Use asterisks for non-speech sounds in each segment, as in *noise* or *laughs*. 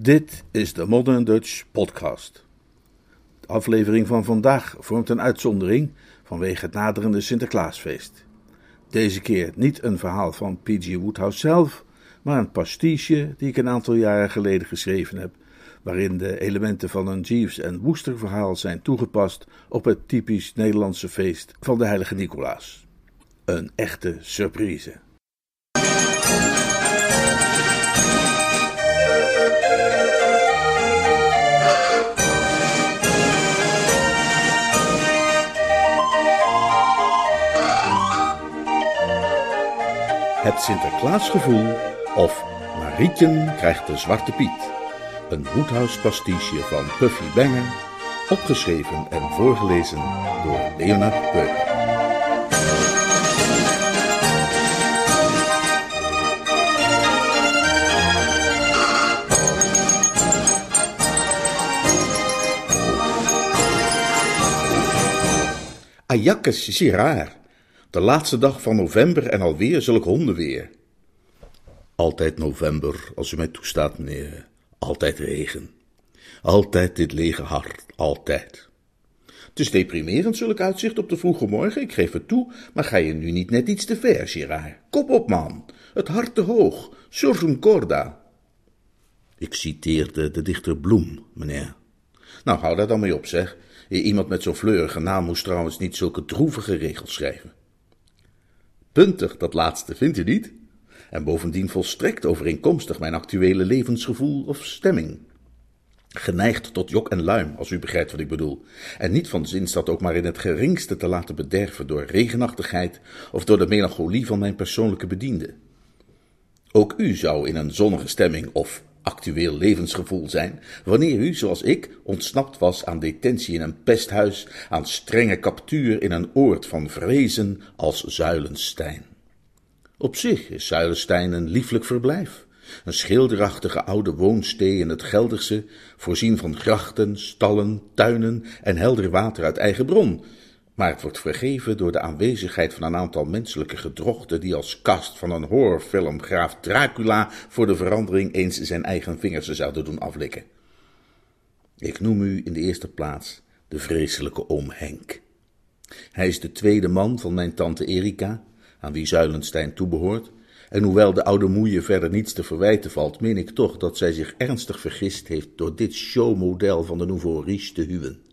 Dit is de Modern Dutch Podcast. De aflevering van vandaag vormt een uitzondering vanwege het naderende Sinterklaasfeest. Deze keer niet een verhaal van P.G. Woodhouse zelf, maar een pastiche die ik een aantal jaren geleden geschreven heb, waarin de elementen van een Jeeves en Wooster verhaal zijn toegepast op het typisch Nederlandse feest van de heilige Nicolaas. Een echte surprise. Het Sinterklaasgevoel of Marietje krijgt de Zwarte Piet. Een Woodhouse pastiche van Puffy Banger, opgeschreven en voorgelezen door Leonard Beuker. Ajakkes, Girard. De laatste dag van november en alweer zulk hondenweer. Altijd november, als u mij toestaat, meneer. Altijd regen. Altijd dit lege hart, altijd. Het is deprimerend, zulk uitzicht op de vroege morgen, ik geef het toe, maar ga je nu niet net iets te ver, Girard? Kop op, man. Het hart te hoog. Surgum corda. Ik citeerde de dichter Bloem, meneer. Nou, hou daar dan mee op, zeg. Iemand met zo'n fleurige naam moest trouwens niet zulke droevige regels schrijven. Puntig, dat laatste, vindt u niet? En bovendien volstrekt overeenkomstig mijn actuele levensgevoel of stemming. Geneigd tot jok en luim, als u begrijpt wat ik bedoel. En niet van zins dat ook maar in het geringste te laten bederven door regenachtigheid of door de melancholie van mijn persoonlijke bediende. Ook u zou in een zonnige stemming of actueel levensgevoel zijn, wanneer u, zoals ik, ontsnapt was aan detentie in een pesthuis, aan strenge captuur in een oord van vrezen als Zuilenstein. Op zich is Zuilenstein een lieflijk verblijf, een schilderachtige oude woonstee in het Gelderse, voorzien van grachten, stallen, tuinen en helder water uit eigen bron, maar het wordt vergeven door de aanwezigheid van een aantal menselijke gedrochten die als kast van een horrorfilm graaf Dracula voor de verandering eens zijn eigen vingers zouden doen aflikken. Ik noem u in de eerste plaats de vreselijke oom Henk. Hij is de tweede man van mijn tante Erika, aan wie Zuilenstein toebehoort, en hoewel de oude moeie verder niets te verwijten valt, meen ik toch dat zij zich ernstig vergist heeft door dit showmodel van de nouveau riche te huwen.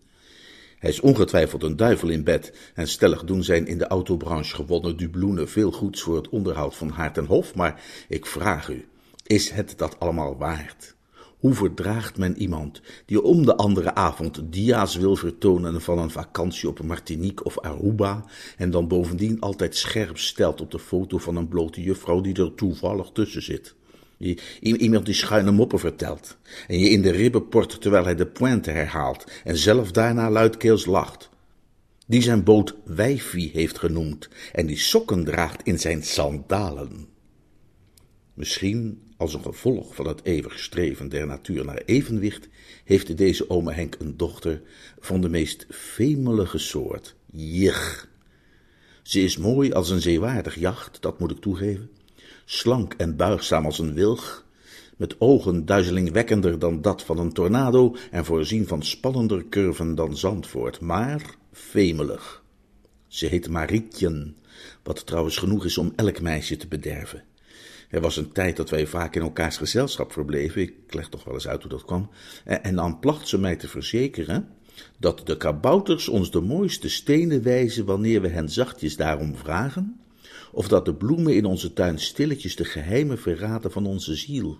Hij is ongetwijfeld een duivel in bed en stellig doen zijn in de autobranche gewonnen dubloenen veel goeds voor het onderhoud van Haart en Hof, maar ik vraag u, is het dat allemaal waard? Hoe verdraagt men iemand die om de andere avond dia's wil vertonen van een vakantie op Martinique of Aruba en dan bovendien altijd scherp stelt op de foto van een blote juffrouw die er toevallig tussen zit? Iemand die schuine moppen vertelt en je in de ribben port terwijl hij de pointe herhaalt en zelf daarna luidkeels lacht. Die zijn boot wijfie heeft genoemd en die sokken draagt in zijn sandalen. Misschien als een gevolg van het eeuwig streven der natuur naar evenwicht, heeft deze ome Henk een dochter van de meest vemelige soort, Jich. Ze is mooi als een zeewaardig jacht, dat moet ik toegeven, slank en buigzaam als een wilg, met ogen duizelingwekkender dan dat van een tornado en voorzien van spannender curven dan Zandvoort, maar femelig. Ze heet Marietjen, wat trouwens genoeg is om elk meisje te bederven. Er was een tijd dat wij vaak in elkaars gezelschap verbleven, ik leg toch wel eens uit hoe dat kwam, en dan placht ze mij te verzekeren dat de kabouters ons de mooiste stenen wijzen wanneer we hen zachtjes daarom vragen, of dat de bloemen in onze tuin stilletjes de geheimen verraden van onze ziel.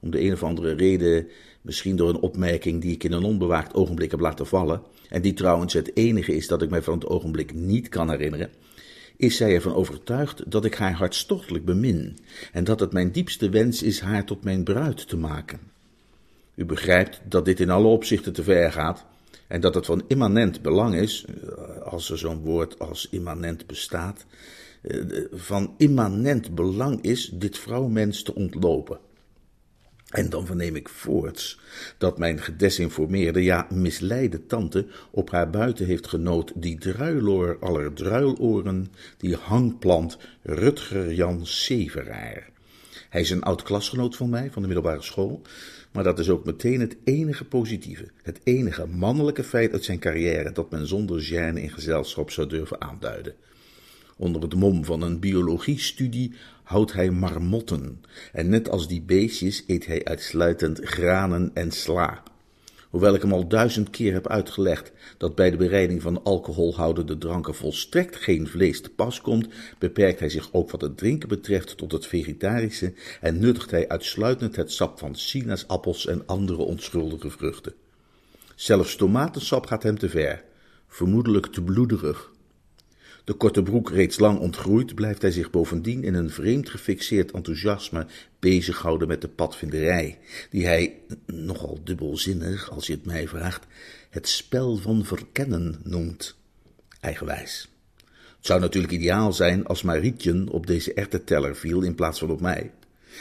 Om de een of andere reden, misschien door een opmerking die ik in een onbewaakt ogenblik heb laten vallen, en die trouwens het enige is dat ik mij van het ogenblik niet kan herinneren, is zij ervan overtuigd dat ik haar hartstochtelijk bemin, en dat het mijn diepste wens is haar tot mijn bruid te maken. U begrijpt dat dit in alle opzichten te ver gaat, en dat het van immanent belang is, als er zo'n woord als immanent bestaat, eh, van immanent belang is dit vrouwmens te ontlopen. En dan verneem ik voorts dat mijn gedesinformeerde, ja misleide tante op haar buiten heeft genoot die druiloor aller druiloren, die hangplant Rutger Jan Severaar. Hij is een oud klasgenoot van mij, van de middelbare school, maar dat is ook meteen het enige positieve, het enige mannelijke feit uit zijn carrière dat men zonder gêne in gezelschap zou durven aanduiden. Onder het mom van een biologiestudie houdt hij marmotten, en net als die beestjes eet hij uitsluitend granen en sla. Hoewel ik hem al duizend keer heb uitgelegd dat bij de bereiding van alcoholhoudende dranken volstrekt geen vlees te pas komt, beperkt hij zich ook wat het drinken betreft tot het vegetarische en nuttigt hij uitsluitend het sap van sinaasappels en andere onschuldige vruchten. Zelfs tomatensap gaat hem te ver, vermoedelijk te bloederig. De korte broek reeds lang ontgroeid, blijft hij zich bovendien in een vreemd gefixeerd enthousiasme bezighouden met de padvinderij, die hij, nogal dubbelzinnig als je het mij vraagt, het spel van verkennen noemt. Eigenwijs. Het zou natuurlijk ideaal zijn als Marietje op deze erteteller viel in plaats van op mij.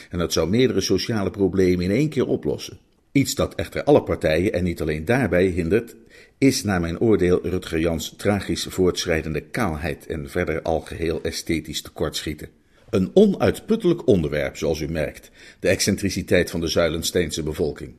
En dat zou meerdere sociale problemen in één keer oplossen. Iets dat echter alle partijen en niet alleen daarbij hindert, is naar mijn oordeel Rutger Jans tragisch voortschrijdende kaalheid en verder algeheel esthetisch tekortschieten. Een onuitputtelijk onderwerp, zoals u merkt, de excentriciteit van de Zuilensteense bevolking.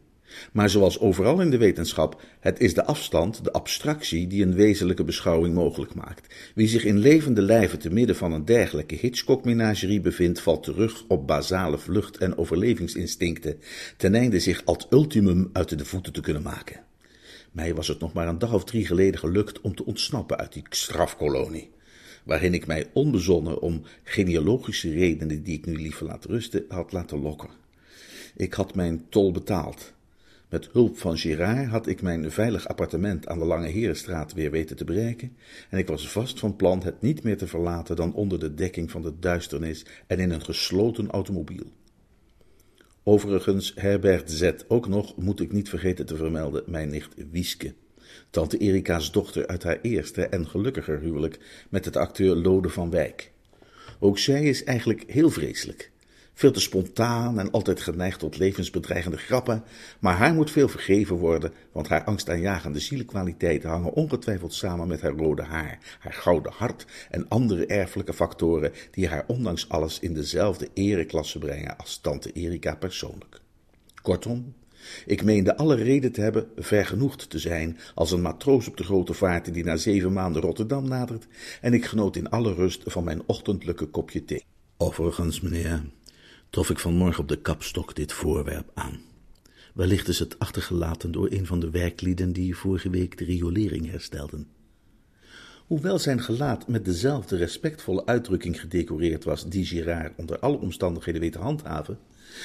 Maar zoals overal in de wetenschap, het is de afstand, de abstractie, die een wezenlijke beschouwing mogelijk maakt. Wie zich in levende lijven te midden van een dergelijke Hitchcock-menagerie bevindt, valt terug op basale vlucht- en overlevingsinstincten, ten einde zich als ultimum uit de voeten te kunnen maken. Mij was het nog maar een dag of drie geleden gelukt om te ontsnappen uit die strafkolonie, waarin ik mij onbezonnen om genealogische redenen die ik nu liever laat rusten, had laten lokken. Ik had mijn tol betaald. Met hulp van Girard had ik mijn veilig appartement aan de Lange Herenstraat weer weten te bereiken, en ik was vast van plan het niet meer te verlaten dan onder de dekking van de duisternis en in een gesloten automobiel. Overigens herbergt Z ook nog, moet ik niet vergeten te vermelden, mijn nicht Wieske. Tante Erika's dochter uit haar eerste en gelukkiger huwelijk met het acteur Lode van Wijk. Ook zij is eigenlijk heel vreselijk. Veel te spontaan en altijd geneigd tot levensbedreigende grappen, maar haar moet veel vergeven worden, want haar angstaanjagende zielekwaliteiten hangen ongetwijfeld samen met haar rode haar, haar gouden hart en andere erfelijke factoren die haar ondanks alles in dezelfde ereklasse brengen als tante Erika persoonlijk. Kortom, ik meende alle reden te hebben vergenoegd te zijn als een matroos op de grote vaart die na zeven maanden Rotterdam nadert, en ik genoot in alle rust van mijn ochtendelijke kopje thee. Overigens, meneer, trof ik vanmorgen op de kapstok dit voorwerp aan. Wellicht is het achtergelaten door een van de werklieden die vorige week de riolering herstelden. Hoewel zijn gelaat met dezelfde respectvolle uitdrukking gedecoreerd was die Girard onder alle omstandigheden weet te handhaven,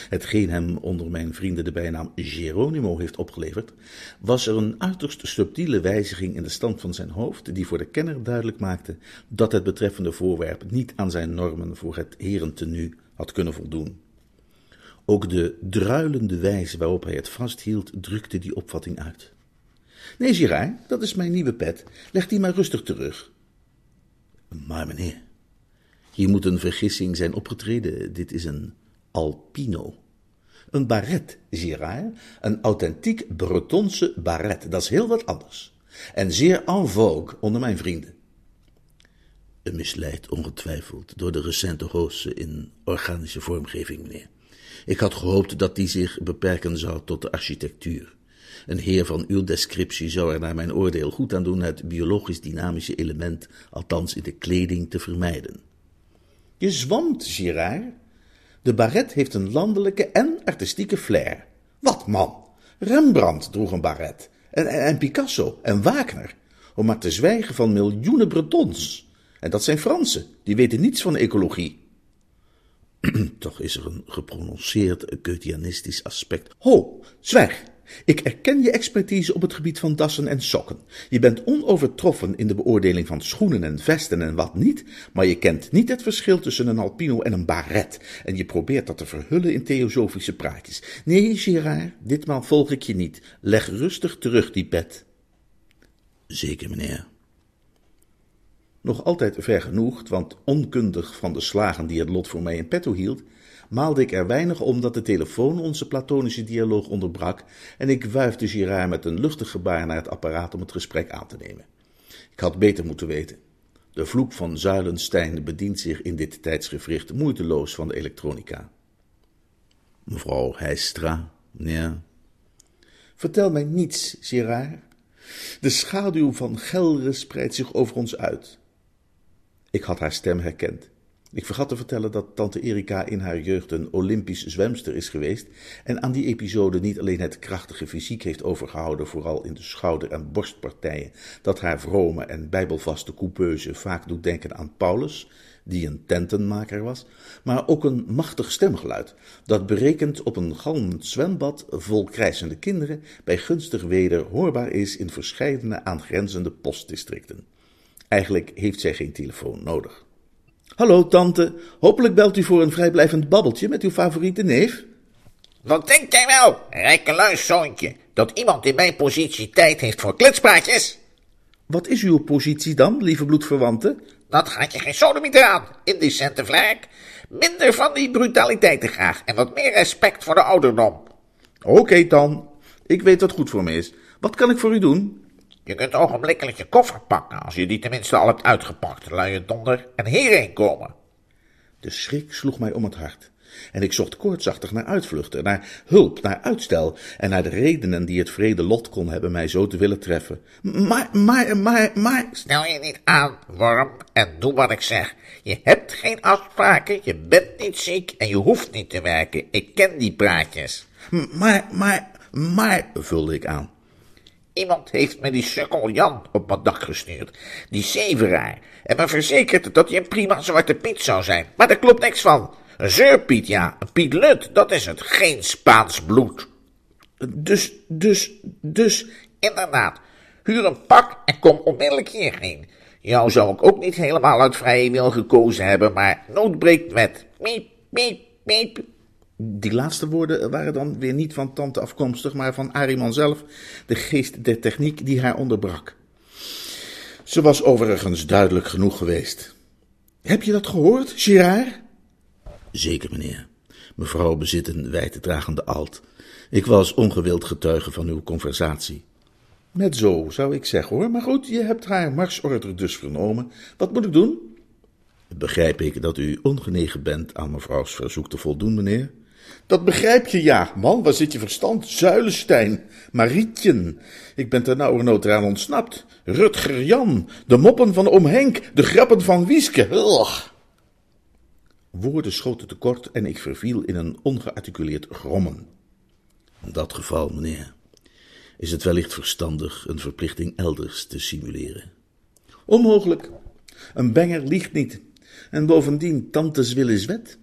hetgeen hem onder mijn vrienden de bijnaam Geronimo heeft opgeleverd, was er een uiterst subtiele wijziging in de stand van zijn hoofd, die voor de kenner duidelijk maakte dat het betreffende voorwerp niet aan zijn normen voor het herentenu had kunnen voldoen. Ook de druilende wijze waarop hij het vasthield drukte die opvatting uit. Nee, Girard, dat is mijn nieuwe pet. Leg die maar rustig terug. Maar meneer, hier moet een vergissing zijn opgetreden. Dit is een alpino. Een baret, Girard. Een authentiek Bretonse baret. Dat is heel wat anders. En zeer en vogue onder mijn vrienden. Misleid ongetwijfeld door de recente hoogste in organische vormgeving, meneer. Ik had gehoopt dat die zich beperken zou tot de architectuur. Een heer van uw descriptie zou er naar mijn oordeel goed aan doen het biologisch-dynamische element, althans in de kleding, te vermijden. Je zwamt, Girard. De baret heeft een landelijke en artistieke flair. Wat man! Rembrandt droeg een baret. En, en, en Picasso en Wagner. Om maar te zwijgen van miljoenen Bretons. En dat zijn Fransen, die weten niets van ecologie. *clears throat* Toch is er een geprononceerd Goetheanistisch aspect. Ho, zwijg! Ik erken je expertise op het gebied van dassen en sokken. Je bent onovertroffen in de beoordeling van schoenen en vesten en wat niet, maar je kent niet het verschil tussen een alpino en een baret, en je probeert dat te verhullen in theosofische praatjes. Nee, Girard, ditmaal volg ik je niet. Leg rustig terug die pet. Zeker, meneer. Nog altijd vergenoegd, want onkundig van de slagen die het lot voor mij in petto hield, maalde ik er weinig om dat de telefoon onze platonische dialoog onderbrak en ik wuifde Girard met een luchtig gebaar naar het apparaat om het gesprek aan te nemen. Ik had beter moeten weten. De vloek van Zuilenstein bedient zich in dit tijdsgevricht moeiteloos van de elektronica. Mevrouw Heistra, ja. Vertel mij niets, Gerard. De schaduw van Gelre spreidt zich over ons uit. Ik had haar stem herkend. Ik vergat te vertellen dat tante Erika in haar jeugd een Olympisch zwemster is geweest en aan die episode niet alleen het krachtige fysiek heeft overgehouden, vooral in de schouder- en borstpartijen, dat haar vrome en bijbelvaste coupeuse vaak doet denken aan Paulus, die een tentenmaker was, maar ook een machtig stemgeluid, dat berekend op een galmend zwembad vol krijsende kinderen bij gunstig weder hoorbaar is in verscheidene aangrenzende postdistricten. Eigenlijk heeft zij geen telefoon nodig. Hallo, tante. Hopelijk belt u voor een vrijblijvend babbeltje met uw favoriete neef. Wat denk jij wel, rijkeluis zoontje, dat iemand in mijn positie tijd heeft voor kletspraatjes? Wat is uw positie dan, lieve bloedverwante? Dat gaat je geen sodemieter aan, indecente vlek. Minder van die brutaliteiten graag en wat meer respect voor de ouderdom. Oké dan, ik weet wat goed voor me is. Wat kan ik voor u doen? Je kunt ogenblikkelijk je koffer pakken, als je die tenminste al hebt uitgepakt, luie donder, en hierheen komen. De schrik sloeg mij om het hart. En ik zocht koortsachtig naar uitvluchten, naar hulp, naar uitstel en naar de redenen die het vrede lot kon hebben mij zo te willen treffen. Maar, maar, maar, maar... Stel je niet aan, worm, en doe wat ik zeg. Je hebt geen afspraken, je bent niet ziek en je hoeft niet te werken. Ik ken die praatjes. Maar, maar, maar, vulde ik aan. Iemand heeft me die sukkel Jan op mijn dak gestuurd, die zeveraar, en me verzekerd dat hij een prima zwarte Piet zou zijn. Maar daar klopt niks van. Een zeurpiet, ja, een Piet Lut, dat is het, geen Spaans bloed. Dus, dus, dus... Inderdaad, huur een pak en kom onmiddellijk hierheen. Jou zou ik ook niet helemaal uit vrije wil gekozen hebben, maar nood breekt wet. Miep, miep, miep. Die laatste woorden waren dan weer niet van tante afkomstig, maar van Ariman zelf, de geest der techniek die haar onderbrak. Ze was overigens duidelijk genoeg geweest. Heb je dat gehoord, Girard? Zeker, meneer. Mevrouw bezit een wijddragende alt. Ik was ongewild getuige van uw conversatie. Met zo, zou ik zeggen hoor. Maar goed, je hebt haar marsorder dus vernomen. Wat moet ik doen? Begrijp ik dat u ongenegen bent aan mevrouws verzoek te voldoen, meneer? Dat begrijp je, ja. Man, waar zit je verstand? Zuilenstein, Marietje. Ik ben ter nauwernood eraan ontsnapt. Rutger Jan, de moppen van oom Henk, de grappen van Wieske. Ugh. Woorden schoten tekort en ik verviel in een ongearticuleerd grommen. In dat geval, meneer, is het wellicht verstandig een verplichting elders te simuleren. Onmogelijk. Een benger liegt niet. En bovendien, tantes wil is wet.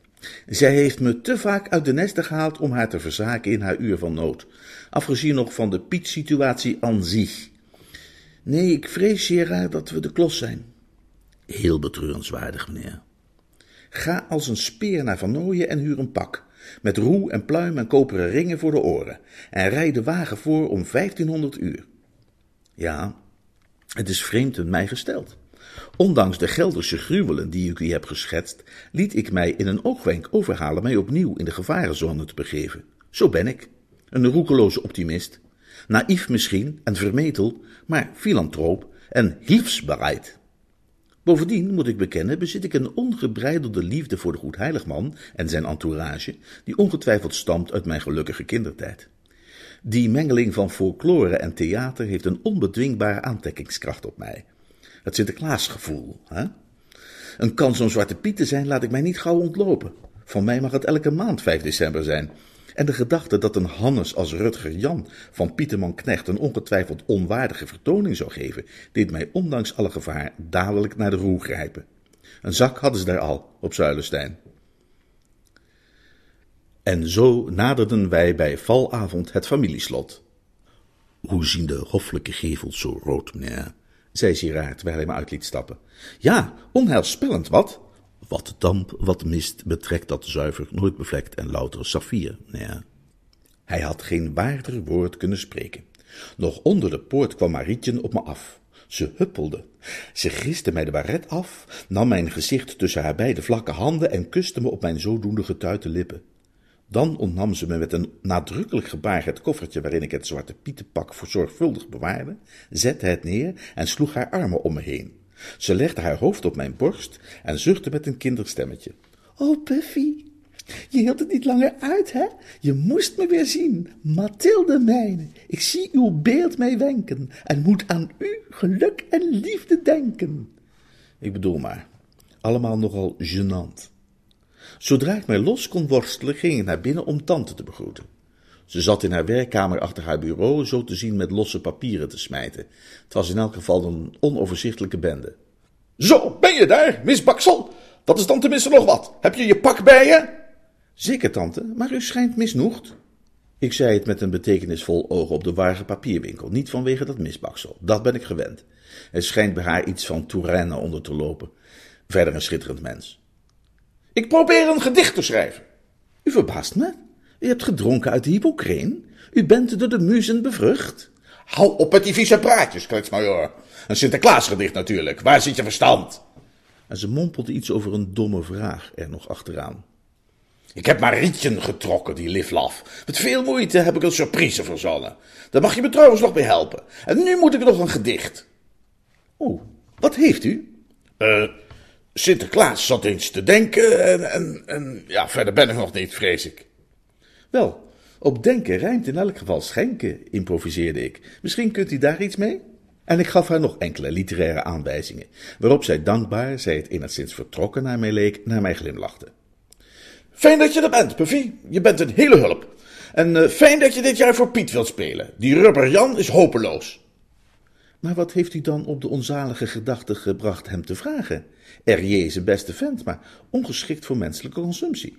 Zij heeft me te vaak uit de nesten gehaald om haar te verzaken in haar uur van nood. Afgezien nog van de Piet-situatie aan zich. Nee, ik vrees, Gerard, dat we de klos zijn. Heel betreurenswaardig, meneer. Ga als een speer naar Van Nooyen en huur een pak. Met roe en pluim en koperen ringen voor de oren. En rij de wagen voor om 1500 uur. Ja, het is vreemd in mij gesteld. Ondanks de Gelderse gruwelen die ik u heb geschetst, liet ik mij in een oogwenk overhalen mij opnieuw in de gevarenzone te begeven. Zo ben ik. Een roekeloze optimist. Naïef misschien en vermetel, maar filantroop en hilfsbereid. Bovendien, moet ik bekennen, bezit ik een ongebreidelde liefde voor de Goedheiligman en zijn entourage, die ongetwijfeld stamt uit mijn gelukkige kindertijd. Die mengeling van folklore en theater heeft een onbedwingbare aantrekkingskracht op mij. Het Sinterklaasgevoel, hè? Een kans om Zwarte Piet te zijn laat ik mij niet gauw ontlopen. Van mij mag het elke maand 5 december zijn. En de gedachte dat een Hannes als Rutger Jan van Pieterman Knecht een ongetwijfeld onwaardige vertoning zou geven, deed mij ondanks alle gevaar dadelijk naar de roer grijpen. Een zak hadden ze daar al, op Zuilenstein. En zo naderden wij bij valavond het familieslot. Hoe zien de hoffelijke gevels zo rood, meneer? Zei Girard, terwijl hij me uit liet stappen. Ja, onheilspellend, wat? Wat damp, wat mist, betrekt dat zuiver, nooit bevlekt en louter saffier, ja. Hij had geen waarder woord kunnen spreken. Nog onder de poort kwam Marietje op me af. Ze huppelde. Ze griste mij de baret af, nam mijn gezicht tussen haar beide vlakke handen en kuste me op mijn zodoende getuite lippen. Dan ontnam ze me met een nadrukkelijk gebaar het koffertje waarin ik het zwarte pietenpak voor zorgvuldig bewaarde, zette het neer en sloeg haar armen om me heen. Ze legde haar hoofd op mijn borst en zuchtte met een kinderstemmetje. Oh, Puffy, Je hield het niet langer uit, hè? Je moest me weer zien. Mathilde mijne, ik zie uw beeld mij wenken en moet aan u geluk en liefde denken. Ik bedoel maar, allemaal nogal gênant. Zodra ik mij los kon worstelen, ging ik naar binnen om tante te begroeten. Ze zat in haar werkkamer achter haar bureau, zo te zien met losse papieren te smijten. Het was in elk geval een onoverzichtelijke bende. Zo, ben je daar, Miss Baksel? Dat is dan tenminste nog wat. Heb je je pak bij je? Zeker, tante, maar u schijnt misnoegd. Ik zei het met een betekenisvol oog op de waarge papierwinkel, niet vanwege dat misbaksel. Dat ben ik gewend. Er schijnt bij haar iets van Touraine onder te lopen. Verder een schitterend mens. Ik probeer een gedicht te schrijven. U verbaast me. U hebt gedronken uit de hypocreen. U bent door de muzen bevrucht. Hou op met die vieze praatjes, kletsmajoor. Een Sinterklaasgedicht natuurlijk. Waar zit je verstand? En ze mompelde iets over een domme vraag er nog achteraan. Ik heb maar rietjen getrokken, die liflaf. Met veel moeite heb ik een surprise verzonnen. Daar mag je me trouwens nog bij helpen. En nu moet ik nog een gedicht. Oh, wat heeft u? Eh, Sinterklaas zat eens te denken en, en, en ja, verder ben ik nog niet, vrees ik. Wel, op denken rijmt in elk geval schenken, improviseerde ik. Misschien kunt u daar iets mee? En ik gaf haar nog enkele literaire aanwijzingen, waarop zij dankbaar, zij het enigszins vertrokken naar mij leek, naar mij glimlachte. Fijn dat je er bent, Puffy. Je bent een hele hulp. En uh, fijn dat je dit jaar voor Piet wilt spelen. Die rubber Jan is hopeloos. Maar wat heeft u dan op de onzalige gedachte gebracht hem te vragen? R.J. is een beste vent, maar ongeschikt voor menselijke consumptie.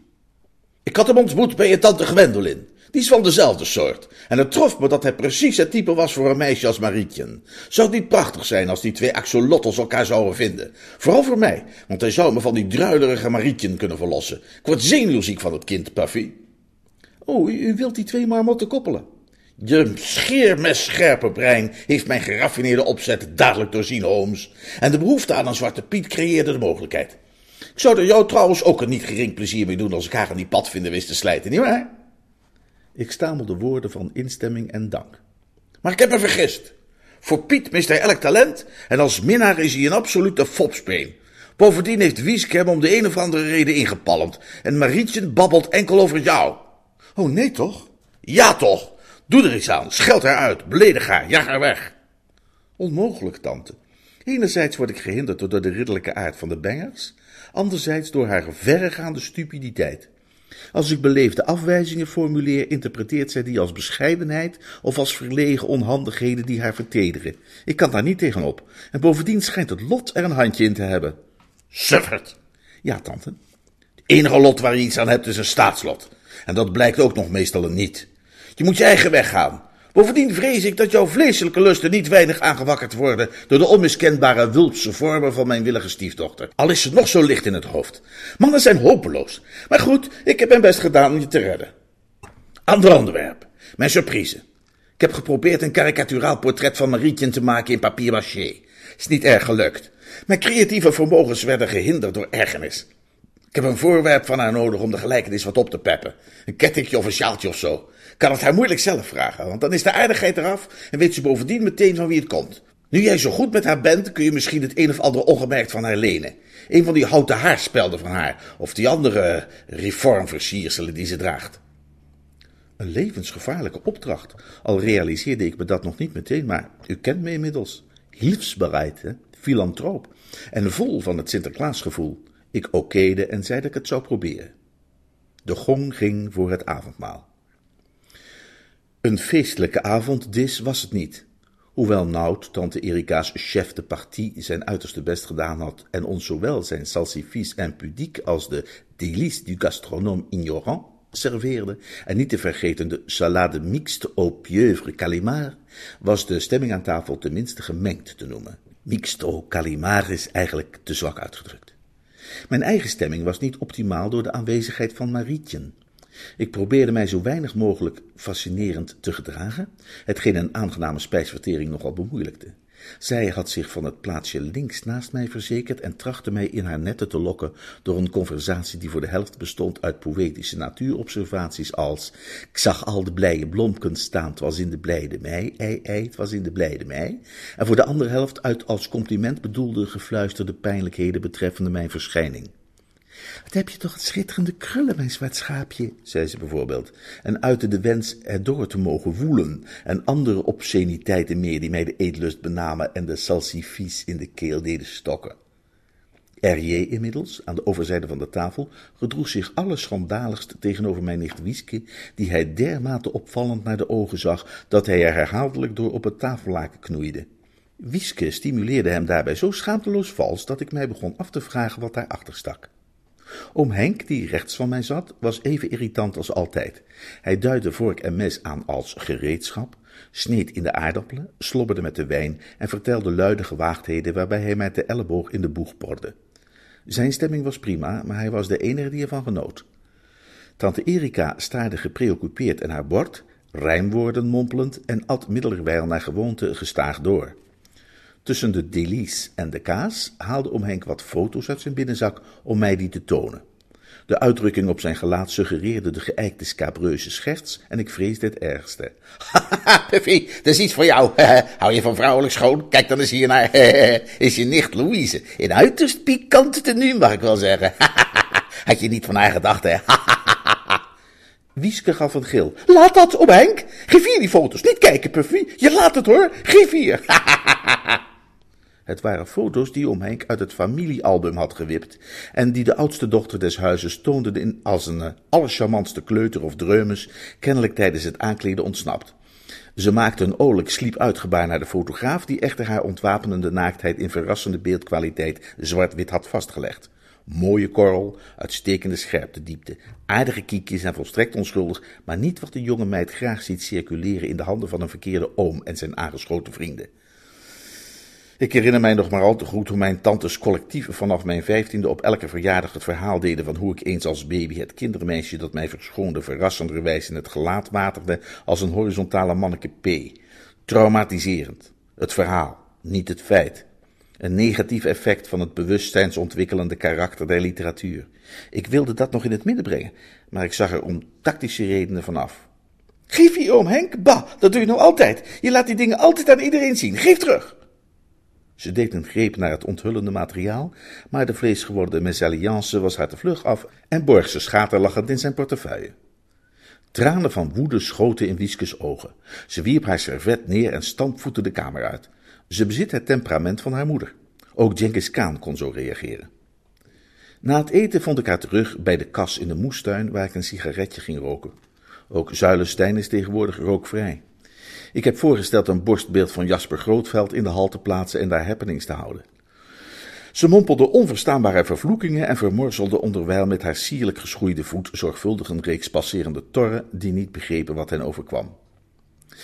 Ik had hem ontmoet bij je tante Gwendolyn. Die is van dezelfde soort. En het trof me dat hij precies het type was voor een meisje als Marietje. Zou het niet prachtig zijn als die twee axolotls elkaar zouden vinden? Vooral voor mij, want hij zou me van die druilerige Marietje kunnen verlossen. Ik word zenuwziek van het kind, Puffy. Oh, u wilt die twee marmotten koppelen? Je scheermesscherpe brein heeft mijn geraffineerde opzet dadelijk doorzien, Holmes. En de behoefte aan een zwarte Piet creëerde de mogelijkheid. Ik zou er jou trouwens ook een niet gering plezier mee doen als ik haar aan die padvinder wist te slijten, nietwaar? Ik stamelde woorden van instemming en dank. Maar ik heb me vergist. Voor Piet mist hij elk talent en als minnaar is hij een absolute fopspeen. Bovendien heeft Wiesk hem om de een of andere reden ingepalmd en Marietje babbelt enkel over jou. Oh nee toch? Ja toch. Doe er iets aan, scheld haar uit, beledig haar, jag haar weg. Onmogelijk, tante. Enerzijds word ik gehinderd door de ridderlijke aard van de bengers, anderzijds door haar verregaande stupiditeit. Als ik beleefde afwijzingen formuleer, interpreteert zij die als bescheidenheid of als verlegen onhandigheden die haar vertederen. Ik kan daar niet tegenop. En bovendien schijnt het lot er een handje in te hebben. Suffert. Ja, tante. Het enige lot waar je iets aan hebt is een staatslot. En dat blijkt ook nog meestal een niet. Je moet je eigen weg gaan. Bovendien vrees ik dat jouw vleeselijke lusten niet weinig aangewakkerd worden door de onmiskenbare wulpse vormen van mijn willige stiefdochter. Al is ze nog zo licht in het hoofd. Mannen zijn hopeloos. Maar goed, ik heb mijn best gedaan om je te redden. Ander onderwerp. Mijn surprise. Ik heb geprobeerd een karikaturaal portret van Marietje te maken in papier-maché. Is niet erg gelukt. Mijn creatieve vermogens werden gehinderd door ergernis. Ik heb een voorwerp van haar nodig om de gelijkenis wat op te peppen. Een kettingje of een sjaaltje of zo kan het haar moeilijk zelf vragen, want dan is de aardigheid eraf en weet ze bovendien meteen van wie het komt. Nu jij zo goed met haar bent, kun je misschien het een of ander ongemerkt van haar lenen. Een van die houten haarspelden van haar, of die andere reformversierselen die ze draagt. Een levensgevaarlijke opdracht, al realiseerde ik me dat nog niet meteen, maar u kent me inmiddels. Hilfsbereid, hè? filantroop, en vol van het Sinterklaasgevoel. Ik okéde en zei dat ik het zou proberen. De gong ging voor het avondmaal. Een feestelijke avonddis was het niet. Hoewel Nout, tante Erika's chef de partie, zijn uiterste best gedaan had en ons zowel zijn salsifis impudique als de délices du gastronome ignorant serveerde, en niet te vergeten de salade mixte au pieuvre calimard, was de stemming aan tafel tenminste gemengd te noemen. Mixte au calimard is eigenlijk te zwak uitgedrukt. Mijn eigen stemming was niet optimaal door de aanwezigheid van Marietje. Ik probeerde mij zo weinig mogelijk fascinerend te gedragen, hetgeen een aangename spijsvertering nogal bemoeilijkte. Zij had zich van het plaatsje links naast mij verzekerd en trachtte mij in haar netten te lokken door een conversatie die voor de helft bestond uit poëtische natuurobservaties als ik zag al de blije blomkens staan, het was in de blijde mei, ei, ei, was in de blijde mei, en voor de andere helft uit als compliment bedoelde gefluisterde pijnlijkheden betreffende mijn verschijning. Wat heb je toch schitterende krullen, mijn zwart schaapje, zei ze bijvoorbeeld, en uitte de wens erdoor te mogen woelen, en andere obsceniteiten meer die mij de eetlust benamen en de salsifis in de keel deden stokken. R.J. inmiddels, aan de overzijde van de tafel, gedroeg zich allerschandaligst tegenover mijn nicht Wieske, die hij dermate opvallend naar de ogen zag, dat hij er herhaaldelijk door op het tafellaken knoeide. Wieske stimuleerde hem daarbij zo schaamteloos vals, dat ik mij begon af te vragen wat daarachter stak. Oom Henk, die rechts van mij zat, was even irritant als altijd. Hij duidde vork en mes aan als gereedschap, sneed in de aardappelen, slobberde met de wijn en vertelde luide gewaagdheden waarbij hij met de elleboog in de boeg porde. Zijn stemming was prima, maar hij was de enige die ervan genoot. Tante Erika staarde gepreoccupeerd in haar bord, rijmwoorden mompelend en at middelerwijl naar gewoonte gestaag door. Tussen de delice en de kaas haalde om Henk wat foto's uit zijn binnenzak om mij die te tonen. De uitdrukking op zijn gelaat suggereerde de geëikte scabreuze scherts en ik vreesde het ergste. Haha, *laughs* Puffy, dat is iets voor jou. *laughs* Hou je van vrouwelijk schoon? Kijk dan eens hier naar. *laughs* Is je nicht Louise. In uiterst pikante tenue, mag ik wel zeggen. Had je niet van haar gedacht, hè? Wieske gaf een gil. Laat dat, op Henk. Geef hier die foto's. Niet kijken, Puffy. Je laat het hoor. Geef hier. Het waren foto's die Oom Henk uit het familiealbum had gewipt en die de oudste dochter des huizes toonde in als een uh, allercharmantste kleuter of dreumes, kennelijk tijdens het aankleden ontsnapt. Ze maakte een oorlijk sliep uitgebaar naar de fotograaf, die echter haar ontwapenende naaktheid in verrassende beeldkwaliteit zwart-wit had vastgelegd. Mooie korrel, uitstekende scherpte diepte, aardige kiekjes en volstrekt onschuldig, maar niet wat de jonge meid graag ziet circuleren in de handen van een verkeerde oom en zijn aangeschoten vrienden. Ik herinner mij nog maar al te goed hoe mijn tantes collectief vanaf mijn vijftiende op elke verjaardag het verhaal deden van hoe ik eens als baby het kindermeisje dat mij verschoonde verrassenderwijs in het gelaat waterde als een horizontale manneke P. Traumatiserend. Het verhaal, niet het feit. Een negatief effect van het bewustzijnsontwikkelende karakter der literatuur. Ik wilde dat nog in het midden brengen, maar ik zag er om tactische redenen vanaf. Geef je oom Henk? Bah, dat doe je nou altijd. Je laat die dingen altijd aan iedereen zien. Geef terug. Ze deed een greep naar het onthullende materiaal, maar de vleesgeworden mesalliance was haar te vlug af en borg ze schaterlachend in zijn portefeuille. Tranen van woede schoten in Wieskes ogen. Ze wierp haar servet neer en stampvoette de kamer uit. Ze bezit het temperament van haar moeder. Ook Genghis Khan kon zo reageren. Na het eten vond ik haar terug bij de kas in de moestuin waar ik een sigaretje ging roken. Ook Zuilenstein is tegenwoordig rookvrij. Ik heb voorgesteld een borstbeeld van Jasper Grootveld in de hal te plaatsen en daar happenings te houden. Ze mompelde onverstaanbare vervloekingen en vermorzelde onderwijl met haar sierlijk geschoeide voet zorgvuldig een reeks passerende torren die niet begrepen wat hen overkwam.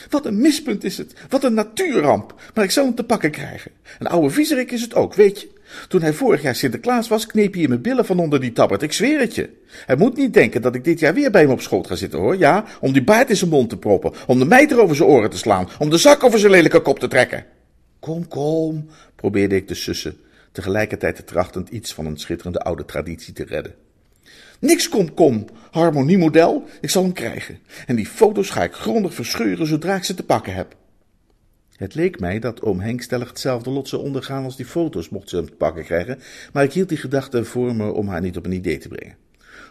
Wat een mispunt is het, wat een natuurramp, maar ik zal hem te pakken krijgen. Een oude viezerik is het ook, weet je. Toen hij vorig jaar Sinterklaas was, kneep hij in mijn billen van onder die tabbert, ik zweer het je. Hij moet niet denken dat ik dit jaar weer bij hem op schoot ga zitten, hoor. Ja, om die baard in zijn mond te proppen, om de mijter over zijn oren te slaan, om de zak over zijn lelijke kop te trekken. Kom, kom, probeerde ik te sussen, tegelijkertijd te trachtend iets van een schitterende oude traditie te redden. Niks kom, kom, harmoniemodel, ik zal hem krijgen. En die foto's ga ik grondig verscheuren zodra ik ze te pakken heb. Het leek mij dat oom Henk stellig hetzelfde lot zou ondergaan als die foto's, mocht ze hem te pakken krijgen, maar ik hield die gedachte voor me om haar niet op een idee te brengen.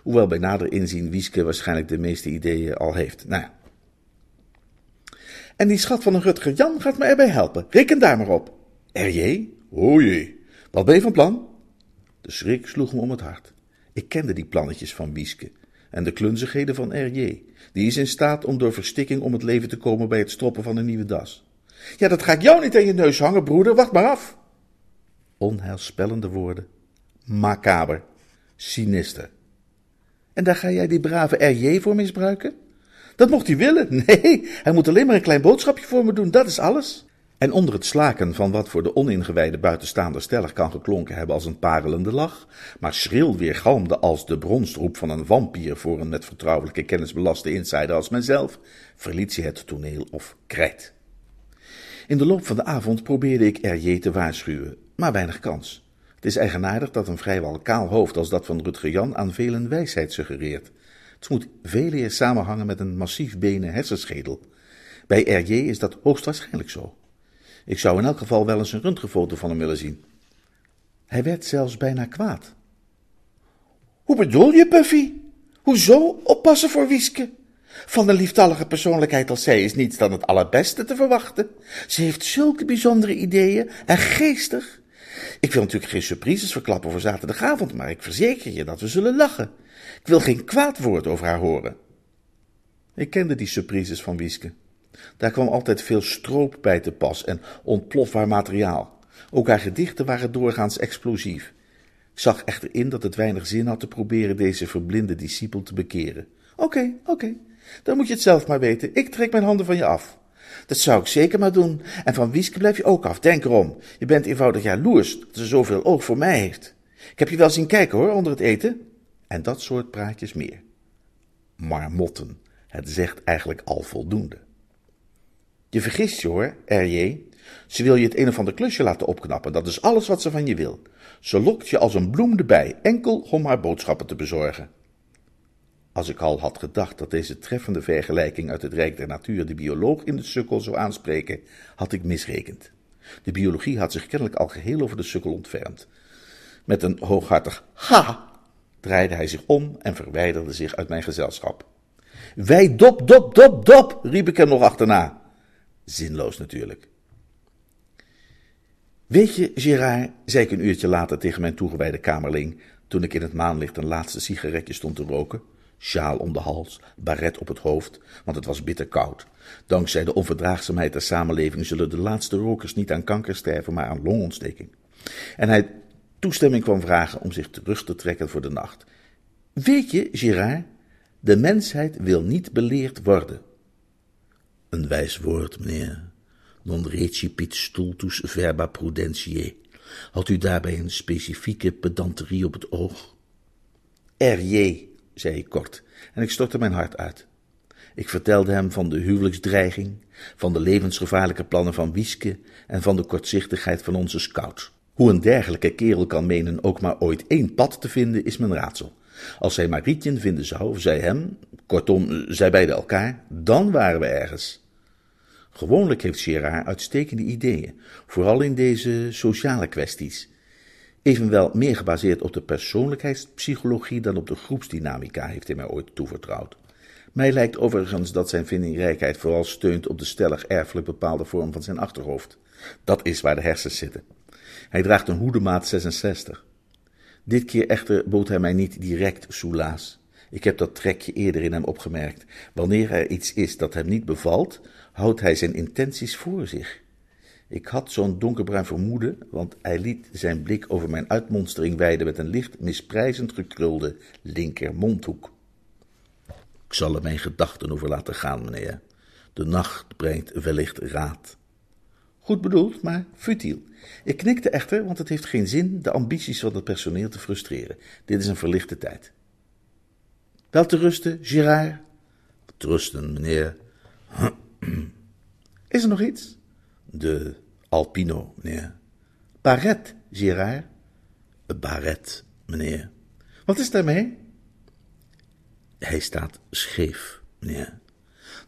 Hoewel bij nader inzien Wieske waarschijnlijk de meeste ideeën al heeft. Nou ja. En die schat van een Rutger Jan gaat me erbij helpen. Reken daar maar op. R.J.? O jee. Wat ben je van plan? De schrik sloeg me om het hart. Ik kende die plannetjes van Wieske en de klunzigheden van R.J. Die is in staat om door verstikking om het leven te komen bij het stroppen van een nieuwe das. Ja, dat ga ik jou niet aan je neus hangen, broeder, wacht maar af. Onheilspellende woorden. Macaber. Sinister. En daar ga jij die brave R.J. voor misbruiken? Dat mocht hij willen. *laughs* Nee, hij moet alleen maar een klein boodschapje voor me doen, dat is alles. En onder het slaken van wat voor de oningewijde buitenstaander stellig kan geklonken hebben als een parelende lach, maar schril weergalmde als de bronstroep van een vampier voor een met vertrouwelijke kennis belaste insider als mijzelf, verliet hij het toneel of krijt. In de loop van de avond probeerde ik R.J. te waarschuwen, maar weinig kans. Het is eigenaardig dat een vrijwel kaal hoofd als dat van Rutger Jan aan velen wijsheid suggereert. Het moet veel eer samenhangen met een massief benen hersenschedel. Bij R.J. is dat hoogstwaarschijnlijk zo. Ik zou in elk geval wel eens een röntgenfoto van hem willen zien. Hij werd zelfs bijna kwaad. Hoe bedoel je, Puffy? Hoezo oppassen voor Wieske? Van een lieftallige persoonlijkheid als zij is niets dan het allerbeste te verwachten. Ze heeft zulke bijzondere ideeën en geestig. Ik wil natuurlijk geen surprises verklappen voor zaterdagavond, maar ik verzeker je dat we zullen lachen. Ik wil geen kwaad woord over haar horen. Ik kende die surprises van Wieske. Daar kwam altijd veel stroop bij te pas en ontplofbaar materiaal. Ook haar gedichten waren doorgaans explosief. Ik zag echter in dat het weinig zin had te proberen deze verblinde discipel te bekeren. Oké, oké, dan moet je het zelf maar weten. Ik trek mijn handen van je af. Dat zou ik zeker maar doen. En van Wieske blijf je ook af, denk erom. Je bent eenvoudig jaloers dat ze zoveel oog voor mij heeft. Ik heb je wel zien kijken hoor, onder het eten. En dat soort praatjes meer. Marmotten, het zegt eigenlijk al voldoende. Je vergist je hoor, R.J. Ze wil je het een of ander klusje laten opknappen, dat is alles wat ze van je wil. Ze lokt je als een bloem erbij, enkel om haar boodschappen te bezorgen. Als ik al had gedacht dat deze treffende vergelijking uit het Rijk der Natuur de bioloog in de sukkel zou aanspreken, had ik misrekend. De biologie had zich kennelijk al geheel over de sukkel ontfermd. Met een hooghartig ha draaide hij zich om en verwijderde zich uit mijn gezelschap. Wij dop, dop, dop, dop, riep ik hem nog achterna. Zinloos natuurlijk. Weet je, Gerard, zei ik een uurtje later tegen mijn toegewijde kamerling, toen ik in het maanlicht een laatste sigaretje stond te roken, sjaal om de hals, baret op het hoofd, want het was bitter koud. Dankzij de onverdraagzaamheid der samenleving zullen de laatste rokers niet aan kanker sterven, maar aan longontsteking. En hij toestemming kwam vragen om zich terug te trekken voor de nacht. Weet je, Gerard, de mensheid wil niet beleerd worden. Een wijs woord, meneer. Non recipit stultus verba prudentiae. Had u daarbij een specifieke pedanterie op het oog? R.J., zei ik kort, en ik stortte mijn hart uit. Ik vertelde hem van de huwelijksdreiging, van de levensgevaarlijke plannen van Wieske en van de kortzichtigheid van onze scout. Hoe een dergelijke kerel kan menen ook maar ooit één pad te vinden, is mijn raadsel. Als zij Marietje vinden zou, of zij hem, kortom, zij beiden elkaar, dan waren we ergens. Gewoonlijk heeft Gerard uitstekende ideeën, vooral in deze sociale kwesties. Evenwel meer gebaseerd op de persoonlijkheidspsychologie dan op de groepsdynamica heeft hij mij ooit toevertrouwd. Mij lijkt overigens dat zijn vindingrijkheid vooral steunt op de stellig erfelijk bepaalde vorm van zijn achterhoofd. Dat is waar de hersens zitten. Hij draagt een hoedemaat 66. Dit keer echter bood hij mij niet direct soelaas. Ik heb dat trekje eerder in hem opgemerkt. Wanneer er iets is dat hem niet bevalt, houdt hij zijn intenties voor zich. Ik had zo'n donkerbruin vermoeden, want hij liet zijn blik over mijn uitmonstering wijden met een licht misprijzend gekrulde linker mondhoek. Ik zal er mijn gedachten over laten gaan, meneer. De nacht brengt wellicht raad. Goed bedoeld, maar futiel. Ik knikte echter, want het heeft geen zin de ambities van het personeel te frustreren. Dit is een verlichte tijd. Wel te rusten, Girard? Te rusten, meneer. *clears throat* Is er nog iets? De Alpino, meneer. Baret, Girard? Baret, meneer. Wat is daarmee? Hij staat scheef, meneer.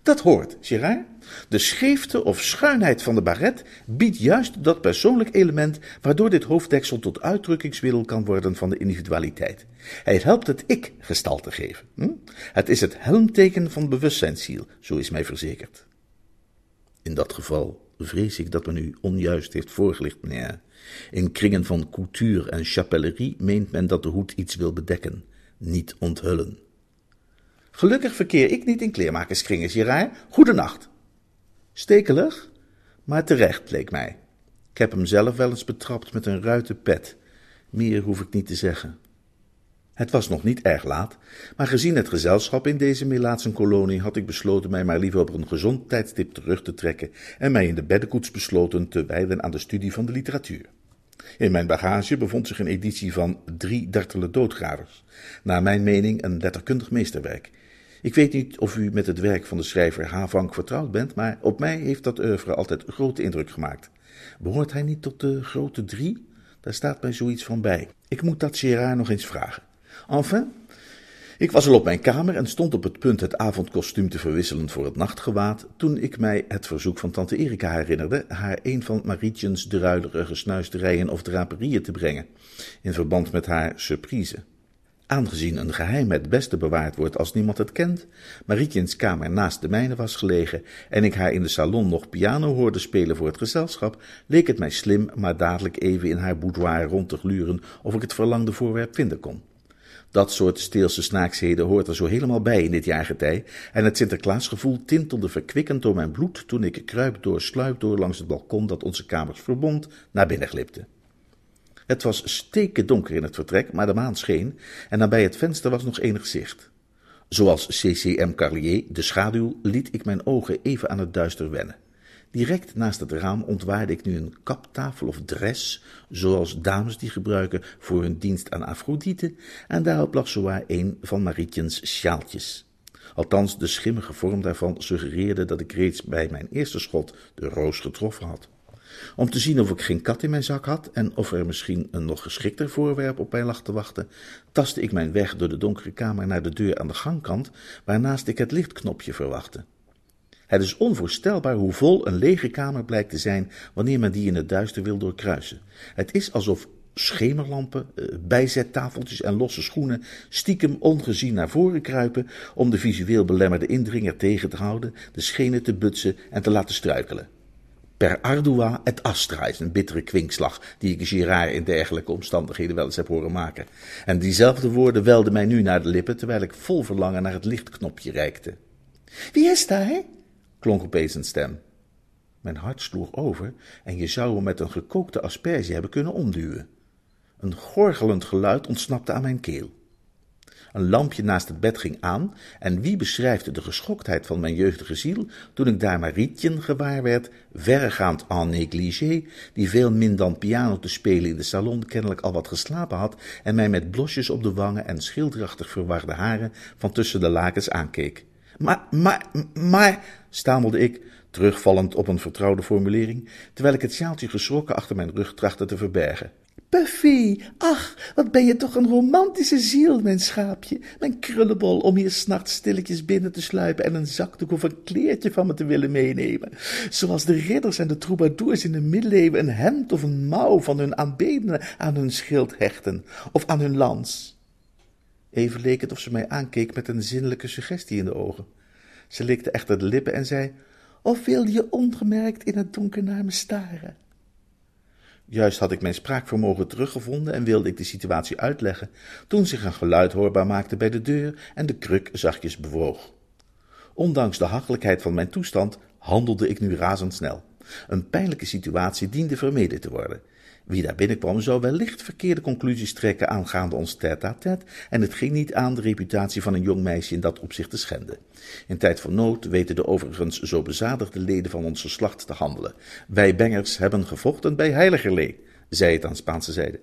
Dat hoort, Gerard. De scheefte of schuinheid van de baret biedt juist dat persoonlijk element waardoor dit hoofddeksel tot uitdrukkingsmiddel kan worden van de individualiteit. Hij helpt het ik gestalte geven. Hm? Het is het helmteken van bewustzijnsziel, zo is mij verzekerd. In dat geval vrees ik dat men u onjuist heeft voorgelicht, meneer. In kringen van couture en chapellerie meent men dat de hoed iets wil bedekken, niet onthullen. Gelukkig verkeer ik niet in kleermakerskringen, Gerard. Goedenacht. Stekelig, maar terecht, leek mij. Ik heb hem zelf wel eens betrapt met een ruiten pet. Meer hoef ik niet te zeggen. Het was nog niet erg laat, maar gezien het gezelschap in deze Melaatse kolonie had ik besloten mij maar liever op een gezond tijdstip terug te trekken en mij in de beddenkoets besloten te wijden aan de studie van de literatuur. In mijn bagage bevond zich een editie van Drie dartele doodgravers, naar mijn mening een letterkundig meesterwerk, ik weet niet of u met het werk van de schrijver Havank vertrouwd bent, maar op mij heeft dat oeuvre altijd grote indruk gemaakt. Behoort hij niet tot de grote drie? Daar staat mij zoiets van bij. Ik moet dat Gerard nog eens vragen. Enfin, ik was al op mijn kamer en stond op het punt het avondkostuum te verwisselen voor het nachtgewaad, toen ik mij het verzoek van tante Erika herinnerde haar een van Marietjens druilerige snuisterijen of draperieën te brengen, in verband met haar surprise. Aangezien een geheim het beste bewaard wordt als niemand het kent, Marietjens kamer naast de mijne was gelegen en ik haar in de salon nog piano hoorde spelen voor het gezelschap, leek het mij slim maar dadelijk even in haar boudoir rond te gluren of ik het verlangde voorwerp vinden kon. Dat soort steelse snaaksheden hoort er zo helemaal bij in dit jaargetij en het Sinterklaasgevoel tintelde verkwikkend door mijn bloed toen ik kruip door sluip door langs het balkon dat onze kamers verbond naar binnen glipte. Het was stekendonker in het vertrek, maar de maan scheen en nabij het venster was nog enig zicht. Zoals CCM Carlier, de schaduw, liet ik mijn ogen even aan het duister wennen. Direct naast het raam ontwaarde ik nu een kaptafel of dress, zoals dames die gebruiken voor hun dienst aan Afrodite, en daarop lag zowaar een van Marietjens sjaaltjes. Althans, de schimmige vorm daarvan suggereerde dat ik reeds bij mijn eerste schot de roos getroffen had. Om te zien of ik geen kat in mijn zak had en of er misschien een nog geschikter voorwerp op mij lag te wachten, tastte ik mijn weg door de donkere kamer naar de deur aan de gangkant, waarnaast ik het lichtknopje verwachtte. Het is onvoorstelbaar hoe vol een lege kamer blijkt te zijn wanneer men die in het duister wil doorkruisen. Het is alsof schemerlampen, eh, bijzettafeltjes en losse schoenen stiekem ongezien naar voren kruipen om de visueel belemmerde indringer tegen te houden, de schenen te butsen en te laten struikelen. Per ardua et astra is een bittere kwinkslag die ik Girard in dergelijke omstandigheden wel eens heb horen maken. En diezelfde woorden welden mij nu naar de lippen, terwijl ik vol verlangen naar het lichtknopje reikte. Wie is daar? Klonk opeens een stem. Mijn hart sloeg over en je zou hem met een gekookte asperge hebben kunnen omduwen. Een gorgelend geluid ontsnapte aan mijn keel. Een lampje naast het bed ging aan, en wie beschrijft de geschoktheid van mijn jeugdige ziel toen ik daar Marietje gewaar werd, verregaand en négligé, die veel min dan piano te spelen in de salon kennelijk al wat geslapen had en mij met blosjes op de wangen en schilderachtig verwarde haren van tussen de lakens aankeek. Maar, maar, maar, stamelde ik, terugvallend op een vertrouwde formulering, terwijl ik het sjaaltje geschrokken achter mijn rug trachtte te verbergen. Puffy, ach, wat ben je toch een romantische ziel, mijn schaapje, mijn krullenbol, om hier s'nachts stilletjes binnen te sluipen en een zakdoek of een kleertje van me te willen meenemen. Zoals de ridders en de troubadours in de middeleeuwen een hemd of een mouw van hun aanbedenen aan hun schild hechten, of aan hun lans. Even leek het of ze mij aankeek met een zinnelijke suggestie in de ogen. Ze likte echter de lippen en zei, of wilde je ongemerkt in het donker naar me staren? Juist had ik mijn spraakvermogen teruggevonden en wilde ik de situatie uitleggen, toen zich een geluid hoorbaar maakte bij de deur en de kruk zachtjes bewoog. Ondanks de hachelijkheid van mijn toestand handelde ik nu razendsnel. Een pijnlijke situatie diende vermeden te worden. Wie daar binnenkwam zou wellicht verkeerde conclusies trekken aangaande ons tête-à-tête en het ging niet aan de reputatie van een jong meisje in dat opzicht te schenden. In tijd van nood weten de overigens zo bezadigde leden van ons geslacht te handelen. Wij bengers hebben gevochten bij Heiligerlee, zei het aan Spaanse zijde.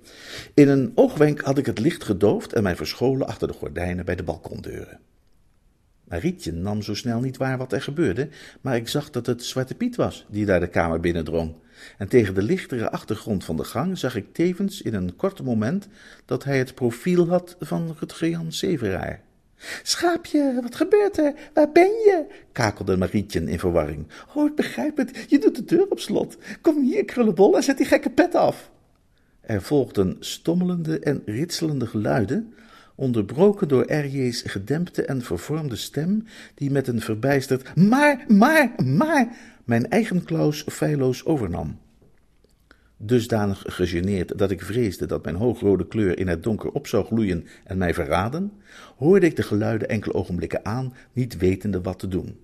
In een oogwenk had ik het licht gedoofd en mij verscholen achter de gordijnen bij de balkondeuren. Marietje nam zo snel niet waar wat er gebeurde, maar ik zag dat het Zwarte Piet was die daar de kamer binnendrong. En tegen de lichtere achtergrond van de gang zag ik tevens in een kort moment dat hij het profiel had van Rutger Jan Severaar. Schaapje, wat gebeurt er? Waar ben je? kakelde Marietje in verwarring. Oh, ik begrijp het, je doet de deur op slot. Kom hier, krullenbol, en zet die gekke pet af. Er volgden stommelende en ritselende geluiden, onderbroken door R.J.'s gedempte en vervormde stem, die met een verbijsterd maar, maar, maar mijn eigen Klaus feilloos overnam. Dusdanig gegeneerd dat ik vreesde dat mijn hoogrode kleur in het donker op zou gloeien en mij verraden, hoorde ik de geluiden enkele ogenblikken aan, niet wetende wat te doen.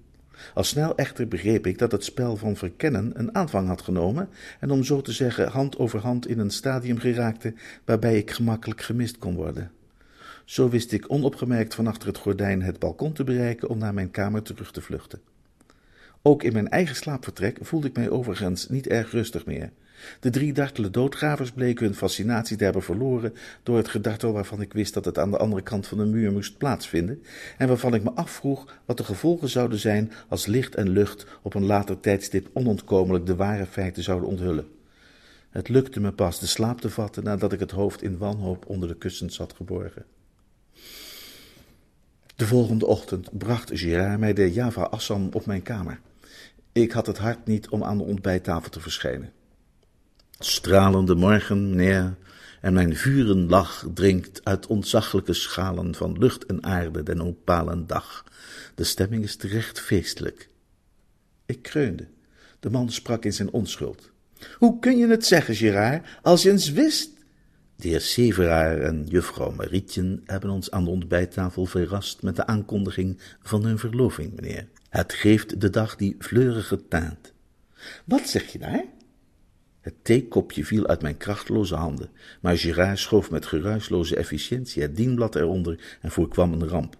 Al snel echter begreep ik dat het spel van verkennen een aanvang had genomen en om zo te zeggen hand over hand in een stadium geraakte waarbij ik gemakkelijk gemist kon worden. Zo wist ik onopgemerkt van achter het gordijn het balkon te bereiken om naar mijn kamer terug te vluchten. Ook in mijn eigen slaapvertrek voelde ik mij overigens niet erg rustig meer. De drie dartele doodgravers bleken hun fascinatie te hebben verloren door het gedartel waarvan ik wist dat het aan de andere kant van de muur moest plaatsvinden en waarvan ik me afvroeg wat de gevolgen zouden zijn als licht en lucht op een later tijdstip onontkomelijk de ware feiten zouden onthullen. Het lukte me pas de slaap te vatten nadat ik het hoofd in wanhoop onder de kussens had geborgen. De volgende ochtend bracht Girard mij de Java Assam op mijn kamer. Ik had het hart niet om aan de ontbijttafel te verschijnen. Stralende morgen, meneer. en mijn vurenlach drinkt uit ontzaglijke schalen van lucht en aarde den opalen dag. De stemming is terecht feestelijk. Ik kreunde. De man sprak in zijn onschuld. Hoe kun je het zeggen, Gerard, als je eens wist? De heer Severaar en juffrouw Marietje hebben ons aan de ontbijttafel verrast met de aankondiging van hun verloving, meneer. Het geeft de dag die fleurige taart. Wat zeg je daar? Het theekopje viel uit mijn krachteloze handen, maar Gerard schoof met geruisloze efficiëntie het dienblad eronder en voorkwam een ramp.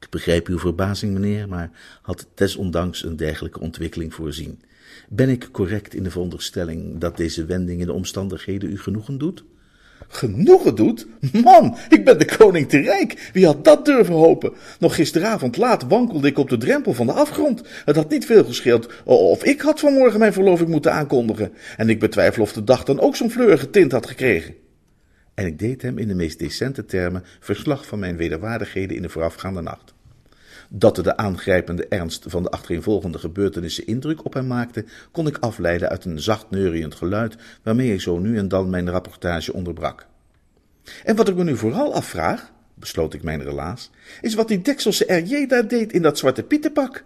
Ik begrijp uw verbazing, meneer, maar had desondanks een dergelijke ontwikkeling voorzien. Ben ik correct in de veronderstelling dat deze wending in de omstandigheden u genoegen doet? Genoegen doet? Man, ik ben de koning te rijk. Wie had dat durven hopen? Nog gisteravond laat wankelde ik op de drempel van de afgrond. Het had niet veel gescheeld of ik had vanmorgen mijn verloving moeten aankondigen. En ik betwijfel of de dag dan ook zo'n fleurige tint had gekregen. En ik deed hem in de meest decente termen verslag van mijn wederwaardigheden in de voorafgaande nacht. Dat de aangrijpende ernst van de achtereenvolgende gebeurtenissen indruk op hem maakte, kon ik afleiden uit een zacht neuriënd geluid waarmee ik zo nu en dan mijn rapportage onderbrak. En wat ik me nu vooral afvraag, besloot ik mijn relaas, is wat die dekselse R.J. daar deed in dat zwarte pietenpak.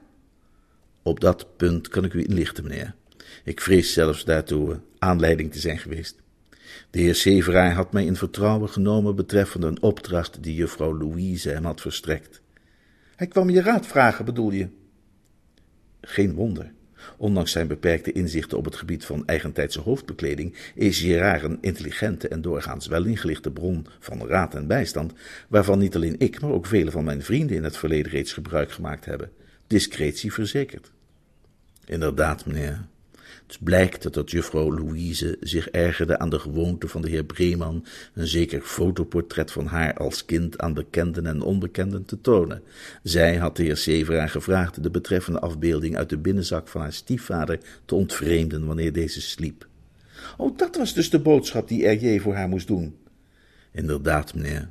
Op dat punt kan ik u inlichten, meneer. Ik vrees zelfs daartoe aanleiding te zijn geweest. De heer Severaar had mij in vertrouwen genomen betreffende een opdracht die juffrouw Louise hem had verstrekt. Hij kwam je raad vragen, bedoel je? Geen wonder. Ondanks zijn beperkte inzichten op het gebied van eigentijdse hoofdbekleding is Gerard een intelligente en doorgaans wel ingelichte bron van raad en bijstand, waarvan niet alleen ik, maar ook vele van mijn vrienden in het verleden reeds gebruik gemaakt hebben. Discretie verzekerd. Inderdaad, meneer, het blijkt dat juffrouw Louise zich ergerde aan de gewoonte van de heer Breeman een zeker fotoportret van haar als kind aan bekenden en onbekenden te tonen. Zij had de heer Severaar gevraagd de betreffende afbeelding uit de binnenzak van haar stiefvader te ontvreemden wanneer deze sliep. Oh, dat was dus de boodschap die R.J. voor haar moest doen. Inderdaad, meneer.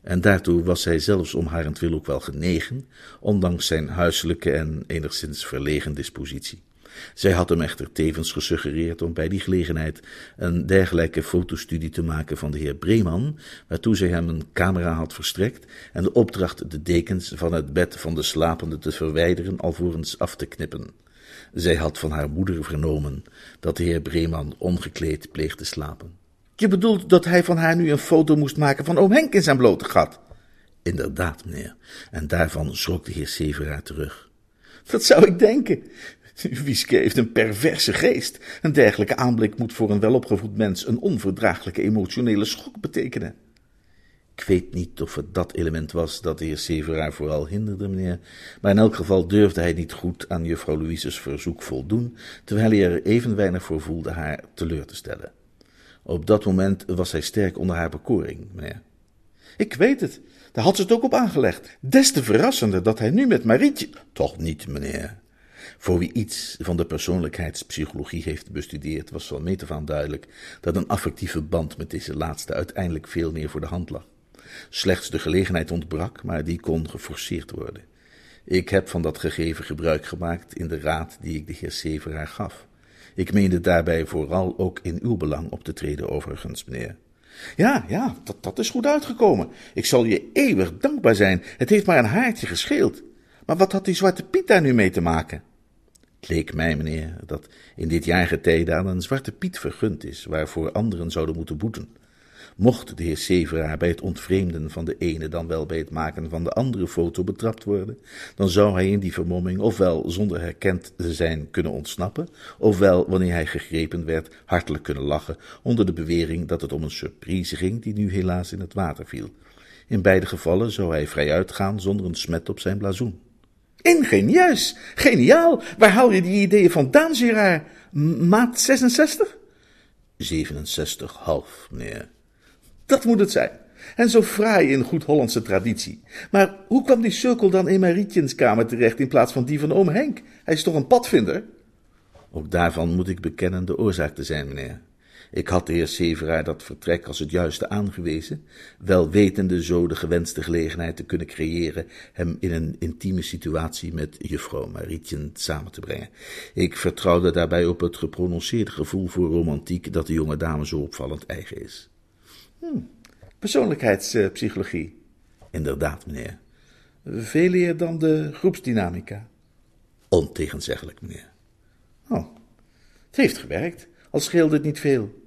En daartoe was hij zelfs om harentwil ook wel genegen, ondanks zijn huiselijke en enigszins verlegen dispositie. Zij had hem echter tevens gesuggereerd om bij die gelegenheid een dergelijke fotostudie te maken van de heer Breeman, waartoe zij hem een camera had verstrekt en de opdracht de dekens van het bed van de slapende te verwijderen alvorens af te knippen. Zij had van haar moeder vernomen dat de heer Breeman ongekleed pleegde slapen. Je bedoelt dat hij van haar nu een foto moest maken van oom Henk in zijn blote gat? Inderdaad, meneer, en daarvan schrok de heer Severaar terug. Dat zou ik denken. *laughs* Wieske heeft een perverse geest. Een dergelijke aanblik moet voor een welopgevoed mens een onverdraaglijke emotionele schok betekenen. Ik weet niet of het dat element was dat de heer Severaar vooral hinderde, meneer, maar in elk geval durfde hij niet goed aan juffrouw Louise's verzoek voldoen, terwijl hij er even weinig voor voelde haar teleur te stellen. Op dat moment was hij sterk onder haar bekoring, meneer. Ik weet het, daar had ze het ook op aangelegd. Des te verrassender dat hij nu met Marietje... Toch niet, meneer. Voor wie iets van de persoonlijkheidspsychologie heeft bestudeerd, was van meet af aan duidelijk dat een affectieve band met deze laatste uiteindelijk veel meer voor de hand lag. Slechts de gelegenheid ontbrak, maar die kon geforceerd worden. Ik heb van dat gegeven gebruik gemaakt in de raad die ik de heer Severaar gaf. Ik meende daarbij vooral ook in uw belang op te treden, overigens, meneer. Ja, ja, dat, dat is goed uitgekomen. Ik zal je eeuwig dankbaar zijn. Het heeft maar een haartje gescheeld. Maar wat had die zwarte Piet daar nu mee te maken? Het leek mij, meneer, dat in dit jaargetijde aan een zwarte Piet vergund is, waarvoor anderen zouden moeten boeten. Mocht de heer Severaar bij het ontvreemden van de ene dan wel bij het maken van de andere foto betrapt worden, dan zou hij in die vermomming ofwel zonder herkend te zijn kunnen ontsnappen, ofwel, wanneer hij gegrepen werd, hartelijk kunnen lachen onder de bewering dat het om een surprise ging die nu helaas in het water viel. In beide gevallen zou hij vrij uitgaan zonder een smet op zijn blazoen. Ingenieus, geniaal. Waar haal je die ideeën vandaan, Gerard? Maat 66? 67 half, meneer. Dat moet het zijn. En zo fraai in goed Hollandse traditie. Maar hoe kwam die cirkel dan in Marietjens kamer terecht in plaats van die van oom Henk? Hij is toch een padvinder? Ook daarvan moet ik bekennen de oorzaak te zijn, meneer. Ik had de heer Severaar dat vertrek als het juiste aangewezen, wel wetende zo de gewenste gelegenheid te kunnen creëren hem in een intieme situatie met juffrouw Marietje samen te brengen. Ik vertrouwde daarbij op het geprononceerde gevoel voor romantiek dat de jonge dame zo opvallend eigen is. Persoonlijkheidspsychologie. Inderdaad, meneer. Veel eer dan de groepsdynamica. Ontegenzeggelijk, meneer. Oh, het heeft gewerkt, al scheelde het niet veel.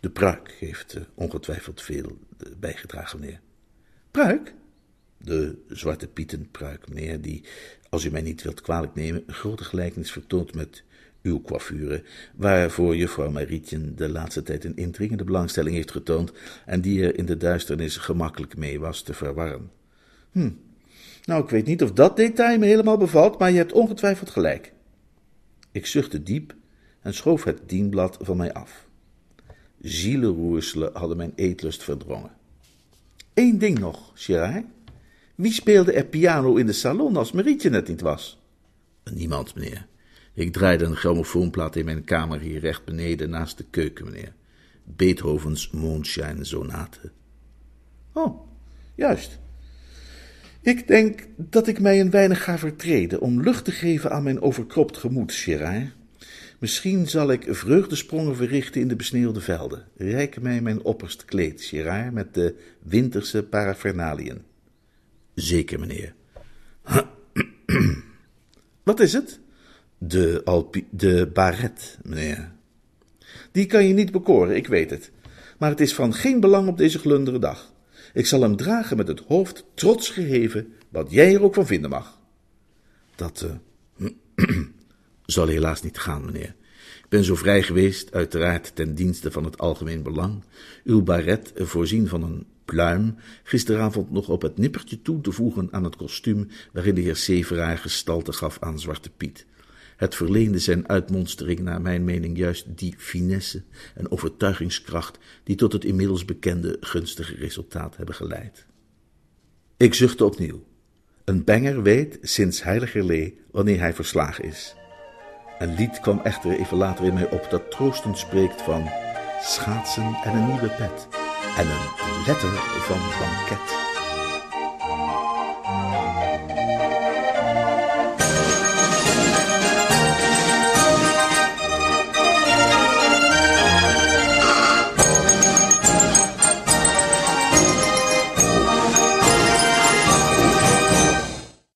De pruik heeft eh, ongetwijfeld veel eh, bijgedragen, meneer. Pruik? De zwarte pietenpruik, meneer, die, als u mij niet wilt kwalijk nemen, een grote gelijkenis vertoont met uw coiffure, waarvoor juffrouw Marietje de laatste tijd een indringende belangstelling heeft getoond en die er in de duisternis gemakkelijk mee was te verwarren. Nou, ik weet niet of dat detail me helemaal bevalt, maar je hebt ongetwijfeld gelijk. Ik zuchtte diep en schoof het dienblad van mij af. Zielenroerselen hadden mijn eetlust verdrongen. Eén ding nog, Gerard. Wie speelde er piano in de salon als Marietje net niet was? Niemand, meneer. Ik draaide een grammofoonplaat in mijn kamer hier recht beneden naast de keuken, meneer. Beethovens Moonshine Sonate. Oh, juist. Ik denk dat ik mij een weinig ga vertreden om lucht te geven aan mijn overkropt gemoed, Gerard. Misschien zal ik vreugdesprongen verrichten in de besneeuwde velden. Rijk mij mijn opperste kleed, met de winterse paraphernaliën. Zeker, meneer. *clears throat* Wat is het? De, alpi de baret, meneer. Die kan je niet bekoren, ik weet het. Maar het is van geen belang op deze glundere dag. Ik zal hem dragen met het hoofd trots geheven, wat jij er ook van vinden mag. Dat uh, zal helaas niet gaan, meneer. Ik ben zo vrij geweest, uiteraard ten dienste van het algemeen belang, uw baret, voorzien van een pluim, gisteravond nog op het nippertje toe te voegen aan het kostuum waarin de heer Severaar gestalte gaf aan Zwarte Piet. Het verleende zijn uitmonstering naar mijn mening juist die finesse en overtuigingskracht die tot het inmiddels bekende gunstige resultaat hebben geleid. Ik zuchtte opnieuw. Een banger weet sinds heiligerlee wanneer hij verslagen is. Een lied kwam echter even later in mij op dat troostend spreekt van schaatsen en een nieuwe pet en een letter van banket.